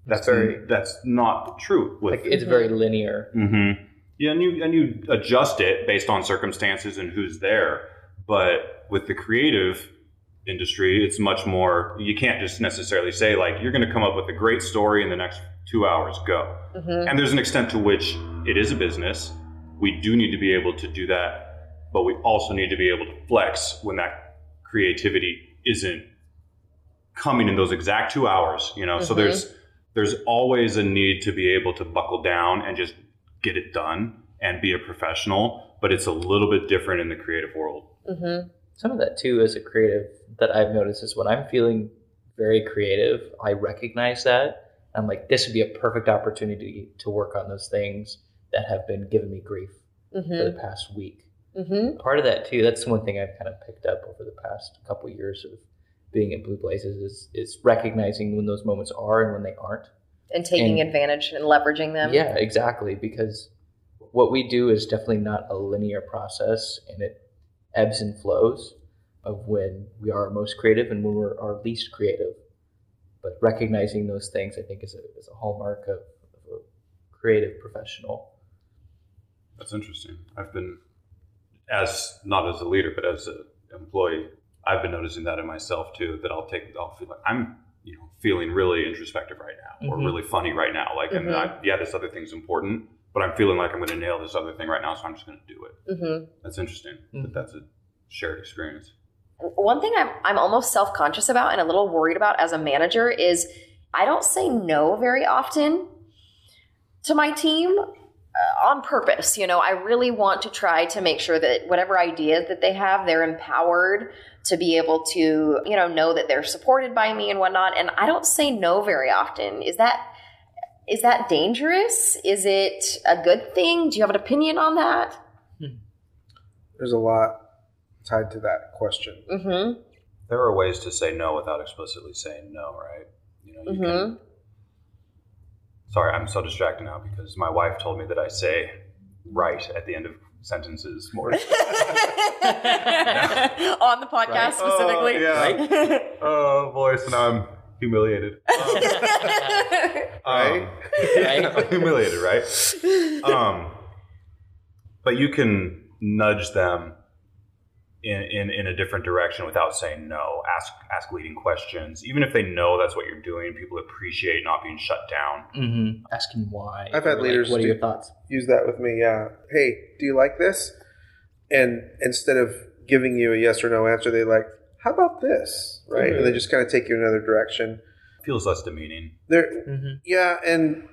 C: That's
D: very-
C: that's not true with
D: Like it's very linear.
C: hmm Yeah, and you and you adjust it based on circumstances and who's there. But with the creative industry, it's much more. You can't just necessarily say like you're going to come up with a great story in the next two hours. Go.
B: hmm
C: And there's an extent to which it is a business. We do need to be able to do that, but we also need to be able to flex when that creativity isn't coming in those exact two hours. You know, so
B: Mhm.
C: there's there's always a need to be able to buckle down and just get it done and be a professional. But it's a little bit different in the creative world.
B: hmm
D: some of that too as a creative that I've noticed is when I'm feeling very creative, I recognize that. I'm like, this would be a perfect opportunity to work on those things that have been giving me grief for
B: Mm-hmm.
D: the past week.
B: Mm-hmm.
D: Part of that too, that's one thing I've kind of picked up over the past couple years of being at Blue Blazes is, is recognizing when those moments are and when they aren't.
B: And taking
D: And-
B: advantage and leveraging them.
D: Yeah, exactly. Because what we do is definitely not a linear process, and it ebbs and flows of when we are most creative and when we're our least creative. But recognizing those things, I think, is a, is a hallmark of, of a creative professional.
C: That's interesting. I've been, as not as a leader, but as an employee, I've been noticing that in myself too. That I'll take, I'll feel like I'm, you know, feeling really introspective right now, or
D: Mhm.
C: really funny right now. Like, and
B: Mhm.
C: I, yeah, this other thing's important, but I'm feeling like I'm going to nail this other thing right now, so I'm just going to do it.
B: Mm-hmm.
C: That's interesting. That that's a shared experience.
B: One thing I'm I'm almost self conscious about and a little worried about as a manager is I don't say no very often to my team uh, on purpose. You know, I really want to try to make sure that whatever ideas that they have, they're empowered to be able to, you know, know that they're supported by me and whatnot. And I don't say no very often. Is that is that dangerous? Is it a good thing? Do you have an opinion on that?
A: There's a lot tied to that question.
B: Mm-hmm.
C: There are ways to say no without explicitly saying no, right? You know, you
B: Mm-hmm.
C: can. Sorry, I'm so distracted now because my wife told me that I say right at the end of sentences more.
B: on the podcast
D: Right.
B: specifically.
C: Oh, yeah. oh boy, so now I'm humiliated. Um,
D: Right?
C: I'm humiliated, right? Um, but you can nudge them in, in, in a different direction without saying no. Ask ask leading questions, even if they know that's what you're doing. People appreciate not being shut down.
D: Mm-hmm. Asking why.
A: I've had
D: Or, like,
A: leaders
D: what are
A: do-
D: your thoughts?
A: Use that with me, yeah. Hey, do you like this? And instead of giving you a yes or no answer, they like, how about this? Right? And they just kind of take you another direction.
C: Feels less demeaning.
A: There,
D: Mm-hmm.
A: Yeah, and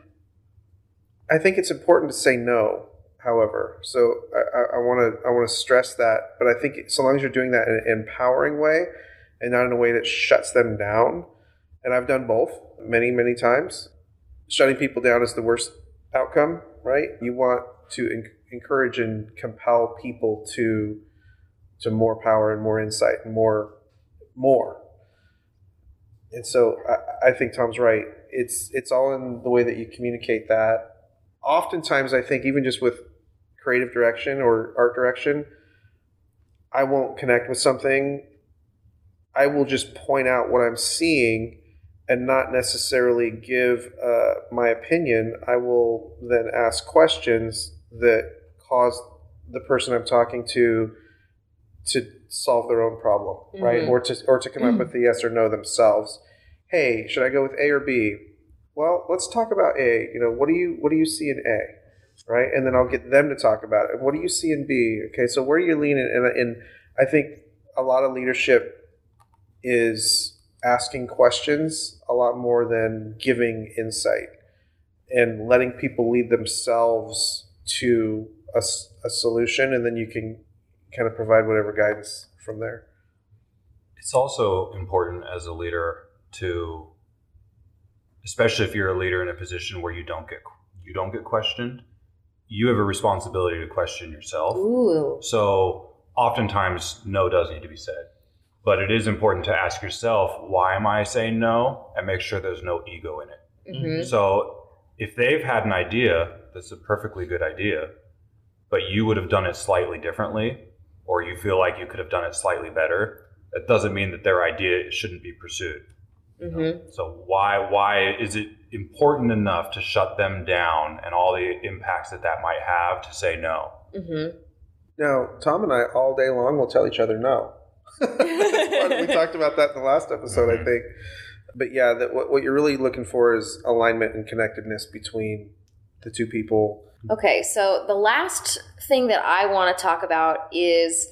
A: I think it's important to say no. However, so I want to I want to stress that, but I think so long as you're doing that in an empowering way and not in a way that shuts them down, and I've done both many many times. Shutting people down is the worst outcome, right? You want to en- encourage and compel people to to more power and more insight and more more. And so I, I think Tom's right. It's it's all in the way that you communicate that. Oftentimes, I think even just with creative direction or art direction, I won't connect with something. I will just point out what I'm seeing and not necessarily give uh, my opinion. I will then ask questions that cause the person I'm talking to to solve their own problem, right?
B: Mhm.
A: Or to or to come up with the yes or no themselves. Hey, should I go with A or B? Well, let's talk about A. You know, what do you what do you see in A, right? And then I'll get them to talk about it. What do you see in B? Okay, so where are you leaning? And, and I think a lot of leadership is asking questions a lot more than giving insight and letting people lead themselves to a solution, and then you can kind of provide whatever guidance from there.
C: It's also important as a leader to, especially if you're a leader in a position where you don't get you don't get questioned, you have a responsibility to question yourself.
B: Ooh.
C: So oftentimes, no does need to be said. But it is important to ask yourself, why am I saying no? And make sure there's no ego in it.
B: hmm
C: So if they've had an idea that's a perfectly good idea, but you would have done it slightly differently, or you feel like you could have done it slightly better, that doesn't mean that their idea shouldn't be pursued.
B: Hmm
C: So why why is it important enough to shut them down and all the impacts that that might have to say no?
B: hmm
A: Now, Tom and I all day long will tell each other no. we talked about that in the last episode, I think. But yeah, that what, what you're really looking for is alignment and connectedness between the two people.
B: Okay, so the last thing that I want to talk about is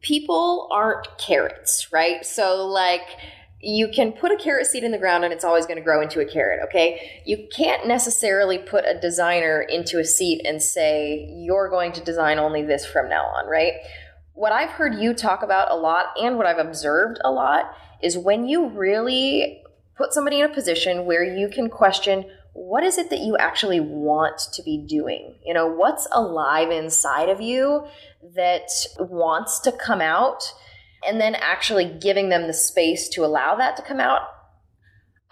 B: people aren't carrots, right? So, like, you can put a carrot seed in the ground and it's always going to grow into a carrot, okay? You can't necessarily put a designer into a seat and say, you're going to design only this from now on, right? what I've heard you talk about a lot and what I've observed a lot is when you really put somebody in a position where you can question what is it that you actually want to be doing? You know, what's alive inside of you that wants to come out? And then actually giving them the space to allow that to come out.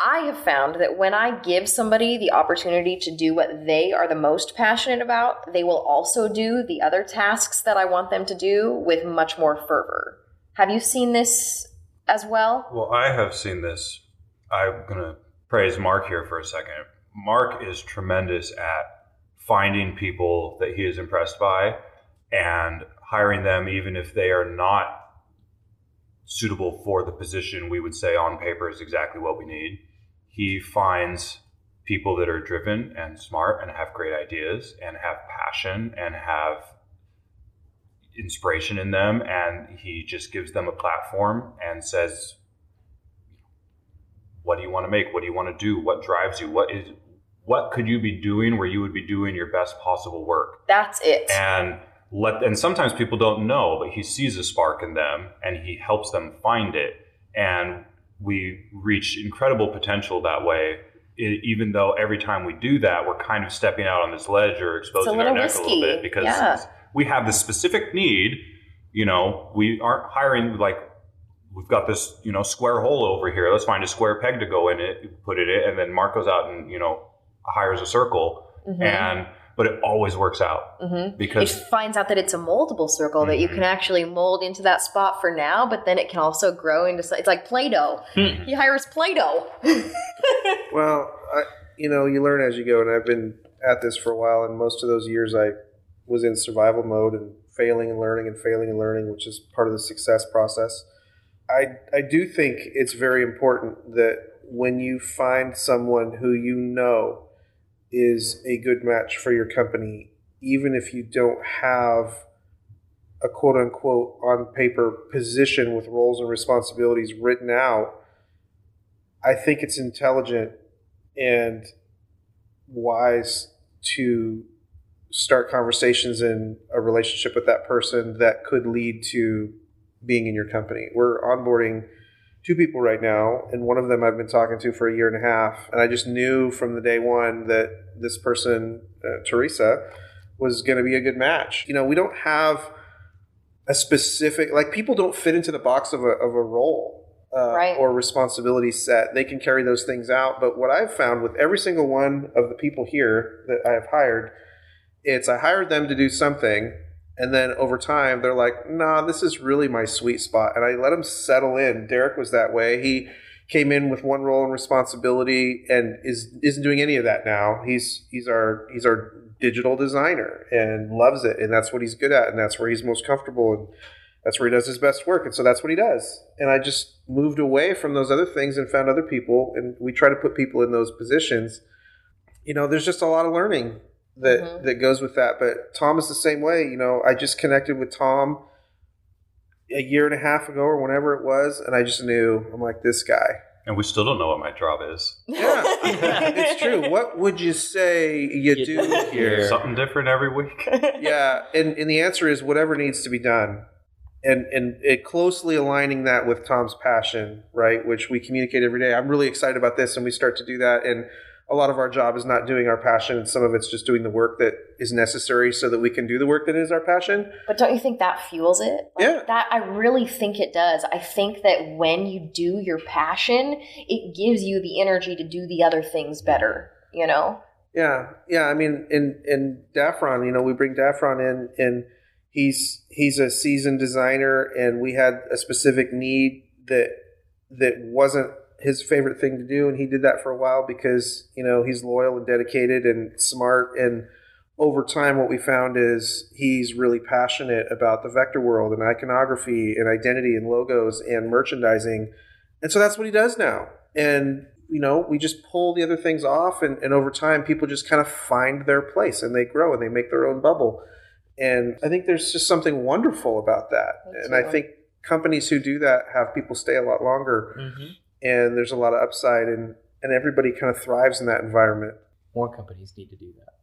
B: I have found that when I give somebody the opportunity to do what they are the most passionate about, they will also do the other tasks that I want them to do with much more fervor. Have you seen this as well?
C: Well, I have seen this. I'm going to praise Marc here for a second. Marc is tremendous at finding people that he is impressed by and hiring them, even if they are not suitable for the position we would say on paper is exactly what we need. He finds people that are driven and smart and have great ideas and have passion and have inspiration in them and he just gives them a platform and says what do you want to make? What do you want to do? What drives you? What is what could you be doing where you would be doing your best possible work?
B: That's it.
C: And let and sometimes people don't know but he sees a spark in them and he helps them find it and we reach incredible potential that way it, even though every time we do that we're kind of stepping out on this ledge or exposing our neck
B: risky.
C: a little bit because
B: yeah.
C: we have this specific need you know we aren't hiring like we've got this you know square hole over here let's find a square peg to go in it put it in and then marc goes out and you know hires a circle
B: Mhm.
C: and but it always works out
B: Mhm it finds out that it's a moldable circle that you
C: Mhm.
B: can actually mold into that spot for now, but then it can also grow into. It's like Play-Doh.
D: Hmm.
B: He hires Play-Doh.
A: Well, I, you know, you learn as you go, and I've been at this for a while, and most of those years I was in survival mode and failing and learning and failing and learning, which is part of the success process. I I do think it's very important that when you find someone who you know is a good match for your company, even if you don't have a quote unquote on paper position with roles and responsibilities written out, I think it's intelligent and wise to start conversations in a relationship with that person that could lead to being in your company. We're onboarding two people right now, and one of them I've been talking to for a year and a half, and I just knew from the day one that this person, uh, Teresa, was going to be a good match. You know, we don't have a specific like people don't fit into the box of a of a role uh,
B: Right.
A: or responsibility set. They can carry those things out. But what I've found with every single one of the people here that I have hired, it's I hired them to do something, and then over time they're like, "Nah, this is really my sweet spot," and I let them settle in. Derek was that way. He came in with one role and responsibility, and is isn't doing any of that now. He's he's our he's our digital designer and loves it, and that's what he's good at, and that's where he's most comfortable, and that's where he does his best work, and so that's what he does. And I just moved away from those other things and found other people, and we try to put people in those positions. You know, there's just a lot of learning that
B: Mhm.
A: that goes with that. But Tom is the same way. You know, I just connected with Tom a year and a half ago or whenever it was, and I just knew I'm like this guy.
C: and we still don't know what my job is
A: Yeah, it's true. What would you say you,
D: You
A: do
D: do
A: here?
D: here.
C: something different every week
A: yeah, and, and the answer is whatever needs to be done. And and it closely aligning that with Tom's passion, right? Which we communicate every day. I'm really excited about this, and we start to do that. And a lot of our job is not doing our passion, and some of it's just doing the work that is necessary so that we can do the work that is our passion.
B: But don't you think that fuels it? Like,
A: Yeah.
B: That I really think it does. I think that when you do your passion, it gives you the energy to do the other things better. You know.
A: Yeah, yeah. I mean, in in Daffron, you know, we bring Daffron in, and he's he's a seasoned designer, and we had a specific need that that wasn't his favorite thing to do, and he did that for a while because you know he's loyal and dedicated and smart, and over time, what we found is he's really passionate about the vector world and iconography and identity and logos and merchandising, and so that's what he does now, and you know, we just pull the other things off, and, and over time, people just kind of find their place and they grow and they make their own bubble. And I think there's just something wonderful about that.
B: Me
A: And I think companies who do that have people stay a lot longer,
D: Mm-hmm.
A: And there's a lot of upside, and, and everybody kind of thrives in that environment.
D: More companies need to do that.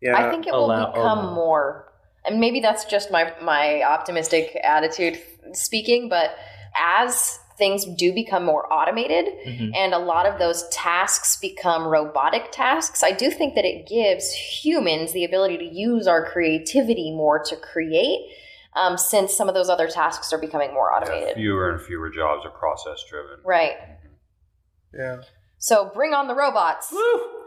A: Yeah,
B: I think it will
D: Allow-
B: become
D: allow.
B: more. and maybe that's just my my optimistic attitude speaking, but as things do become more automated
D: Mhm.
B: and a lot of those tasks become robotic tasks, I do think that it gives humans the ability to use our creativity more to create. Um, since some of those other tasks are becoming more
C: Yeah,
B: automated,
C: fewer and fewer jobs are process driven.
B: right?
A: Yeah.
B: So bring on the robots.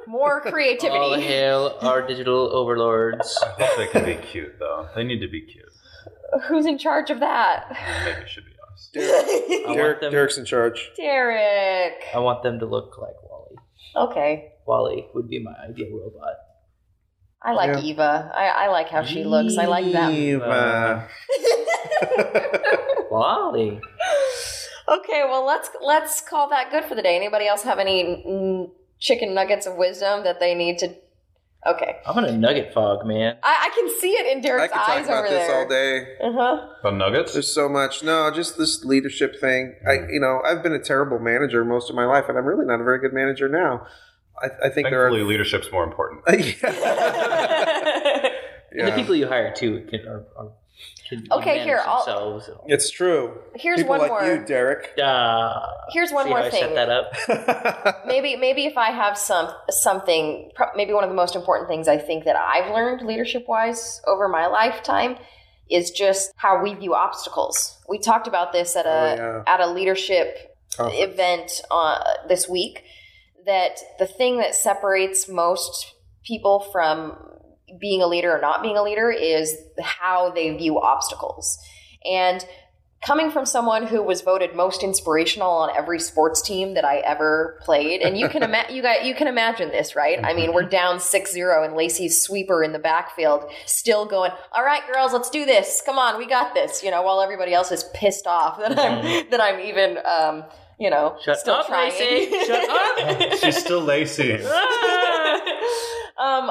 B: More
D: All
B: creativity.
D: hail our digital overlords.
C: I hope they can be cute though. They need to be cute.
B: Who's in charge of that?
C: Maybe it should be us.
D: I
A: Derek,
D: them-
A: Derek's in charge.
B: Derek.
D: I want them to look like WALL-E.
B: Okay.
D: WALL-E would be my ideal robot.
B: I like
A: Yeah.
B: Eva. I, I like how she looks. I like them.
A: Eva.
D: WALL-E.
B: okay, well let's let's call that good for the day. Anybody else have any mm, chicken nuggets of wisdom that they need to? Okay,
D: I'm in a nugget fog, man.
B: I, I can see it in
A: I
B: Derek's
A: could talk
B: eyes
A: about
B: over
A: this
B: there.
A: all day.
B: Uh huh.
C: The nuggets?
A: There's so much. No, just this leadership thing. I, you know, I've been a terrible manager most of my life, and I'm really not a very good manager now. I, I think there
C: Thankfully,
A: are.
C: leadership's more important.
A: yeah.
D: And the people you hire too can are, are can
B: Okay,
D: manage
B: here, I'll-
D: all.
A: It's true.
B: Here's
A: people
B: one
A: like
B: more.
A: you, Derek.
D: Uh,
B: Here's one
D: see
B: more
D: how I
B: thing.
D: set that up.
B: maybe maybe if I have some something, maybe one of the most important things I think that I've learned leadership wise over my lifetime is just how we view obstacles. We talked about this at a
A: Oh, yeah.
B: at a leadership
A: Conference.
B: event uh, this week. That the thing that separates most people from being a leader or not being a leader is how they view obstacles. And coming from someone who was voted most inspirational on every sports team that I ever played, and you can ima- you got you can imagine this, right? I mean, we're down 6-0 and Lacey's sweeper in the backfield still going, "All right, girls, let's do this. Come on, we got this." You know, while everybody else is pissed off that I'm that I'm even um, you know,
D: Shut
B: still
D: up,
B: trying.
D: Lacey. Shut up.
C: She's still Lacey.
B: um,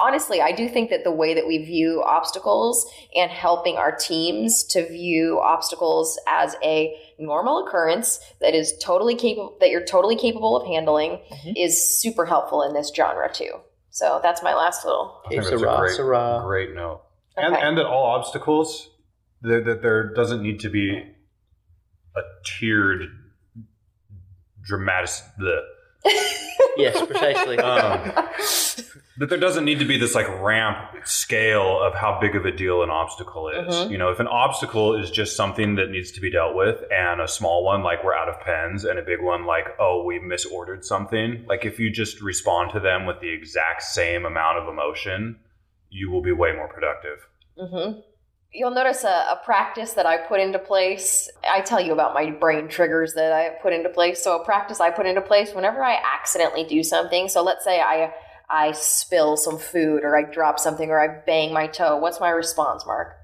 B: honestly, I do think that the way that we view obstacles and helping our teams to view obstacles as a normal occurrence that is totally capable that you're totally capable of handling
D: Mhm.
B: is super helpful in this genre too. So that's my last little.
C: I think
D: Okay,
C: that's a great,
D: Sarah.
C: great note. And,
B: Okay.
C: and that all obstacles, that, that there doesn't need to be a tiered, dramatic, the,
D: yes, precisely.
C: um, that there doesn't need to be this like ramp scale of how big of a deal an obstacle is.
B: Mhm.
C: You know, if an obstacle is just something that needs to be dealt with, and a small one like we're out of pens, and a big one like oh we misordered something, like if you just respond to them with the exact same amount of emotion, you will be way more productive.
B: hmm You'll notice a, a practice that I put into place. I tell you about my brain triggers that I put into place. So a practice I put into place whenever I accidentally do something. So let's say I I spill some food or I drop something or I bang my toe. What's my response, Marc?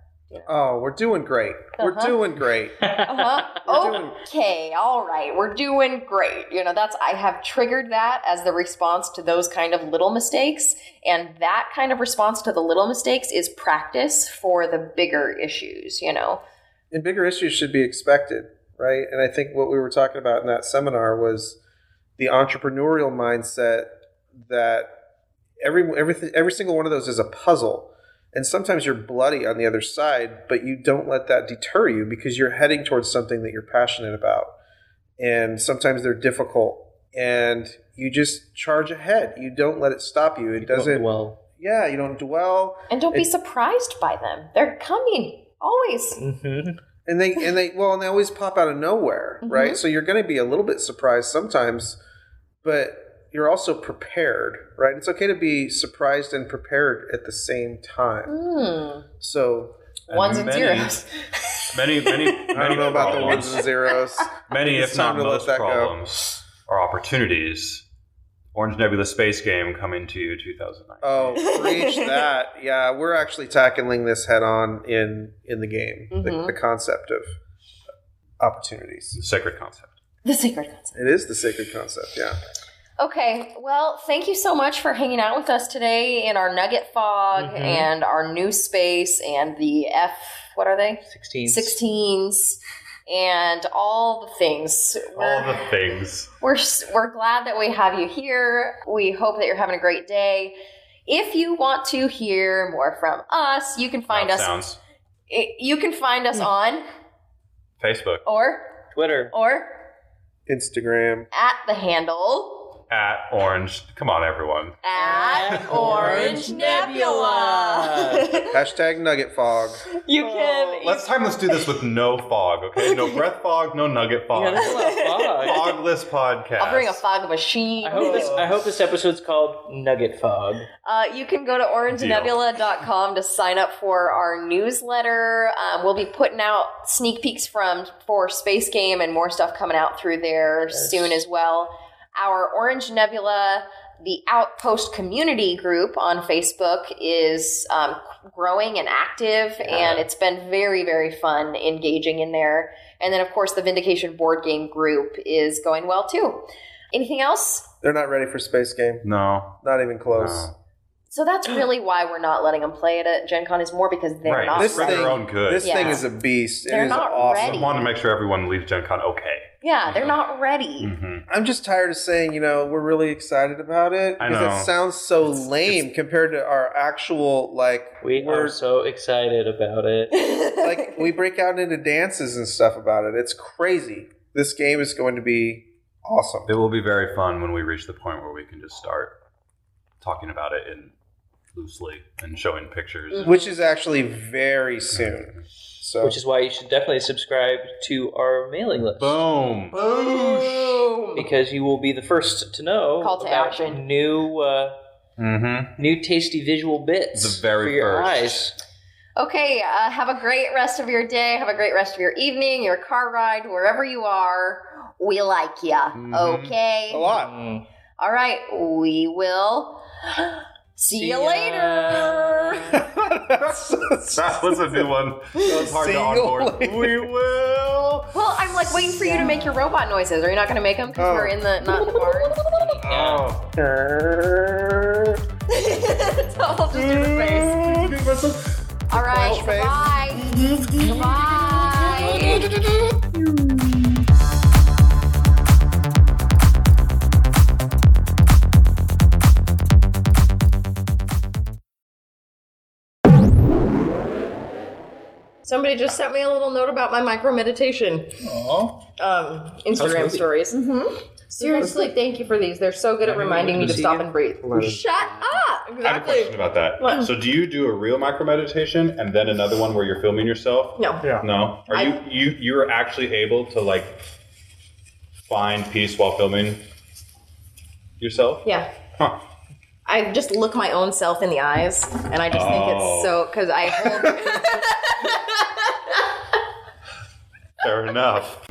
A: Oh, we're doing great. We're
B: Uh-huh.
A: doing great.
B: Uh-huh.
A: We're doing-
B: okay, all right. We're doing great. You know, that's I have triggered that as the response to those kind of little mistakes, and that kind of response to the little mistakes is practice for the bigger issues, you know.
A: and bigger issues should be expected, right? And I think what we were talking about in that seminar was the entrepreneurial mindset that every everything every single one of those is a puzzle. And sometimes you're bloody on the other side, but you don't let that deter you because you're heading towards something that you're passionate about. And sometimes they're difficult and you just charge ahead. You don't let it stop you. It doesn't
D: well.
A: Yeah, you don't dwell.
B: And don't be surprised by them. They're coming always.
D: hmm
A: and they and they well and they always pop out of nowhere
B: Mhm.
A: right so you're going to be a little bit surprised sometimes but you're also prepared right it's okay to be surprised and prepared at the same time
B: Hmm.
A: so
C: And
B: Ones and
C: many-
B: zeros.
C: Many, many,
A: i
C: many
A: don't know about the ones and zeros
C: Many,
A: It's
C: if not
A: time to let
C: most
A: that go.
C: problems, are opportunities. Orange Nebula Space Game coming to you 2009.
A: oh reach that yeah we're actually tackling this head on in in the game the,
B: Mhm.
A: the concept of opportunities the
C: Sacred concept.
B: The sacred concept.
A: it is the sacred concept yeah
B: Okay, well, thank you so much for hanging out with us today in our nugget fog
D: Mhm.
B: and our new space and the F, what are they?
D: 16.
B: 16s and all the things.
C: All
B: We're,
C: the things.
B: we're, we're glad that we have you here. We hope that you're having a great day. If you want to hear more from us, you can find
C: Mouth
B: us.
C: sounds.
B: You can find us on
C: Facebook
B: or
D: Twitter.
B: or
A: Instagram.
B: at the handle
C: at Orange. Come on, everyone.
B: at
D: At
B: Orange
D: Orange
B: Nebula.
A: Hashtag Nugget Fog.
B: you can.
C: Let's time. Let's do this with no fog. Okay, no breath fog, no nugget fog.
D: Yeah, that's a fog.
C: Fogless podcast.
B: I'll bring a fog machine.
D: I hope this. I hope this episode's called Nugget Fog.
B: Uh, you can go to orangenebula.com to sign up for our newsletter. Um, we'll be putting out sneak peeks from for Space Game and more stuff coming out through there
D: Yes.
B: soon as well. Our Orange Nebula, the Outpost community group on Facebook, is um, growing and active, and it's been very, very fun engaging in there. And then, of course, the Vindication board game group is going well too. Anything else?
A: They're not ready for space game.
C: No.
A: Not even close.
C: No.
B: So that's really why we're not letting them play it at Gen Con is more because they're
C: Right.
B: not
A: This
C: For
B: ready.
C: their own good.
A: This
B: Yeah.
A: thing is a beast.
B: They're
A: it is
B: not
A: awesome.
B: ready.
C: I want to make sure everyone leaves Gen Con okay.
B: Yeah, they're not ready.
C: hmm
A: I'm just tired of saying, you know, we're really excited about it
C: I
A: because
C: know.
A: it sounds so lame compared to our actual like
D: We
A: we're
D: so excited about it.
A: like we break out into dances and stuff about it. It's crazy. This game is going to be awesome.
C: It will be very fun when we reach the point where we can just start talking about it in loosely and showing pictures.
A: Which is actually very soon. So
D: Which is why you should definitely subscribe to our mailing list.
C: Boom.
B: Boom.
D: Because you will be the first to know
B: Call to
D: about
B: action.
D: new uh,
C: Mm-hmm.
D: new tasty visual bits
C: The very
D: for your
C: first.
D: eyes.
B: Okay, uh, have a great rest of your day. Have a great rest of your evening, your car ride, wherever you are. We like ya.
C: Mhm.
B: Okay.
A: a lot.
D: Mm.
B: All right, we will see,
D: See
B: you
D: ya.
B: later.
C: That was a new one. That was hard
A: See
C: to
A: you
C: onboard.
A: later.
C: We will.
B: Well, I'm like waiting for you to make your robot noises. Are you not going to make them because
A: Oh.
B: we're in the not in the barn?
C: Oh.
B: I'll just do the face. Oh. All right,
A: Flash face.
B: goodbye. Goodbye. Somebody just sent me a little note about my micro meditation um, Instagram
D: smoothie.
B: stories. Mm-hmm. Seriously, thank you for these. They're so good at reminding me to stop and breathe. Shut up!
C: I have a
B: Exactly.
C: question about that.
B: What?
C: So, do you do a real micro meditation and then another one where you're filming yourself?
B: No.
C: No. Are
B: I-
C: you you you're actually able to like find peace while filming yourself?
B: Yeah.
C: Huh.
B: I just look my own self in the eyes, and I just think
C: Oh.
B: it's so oh. because I hold.
C: Fair enough.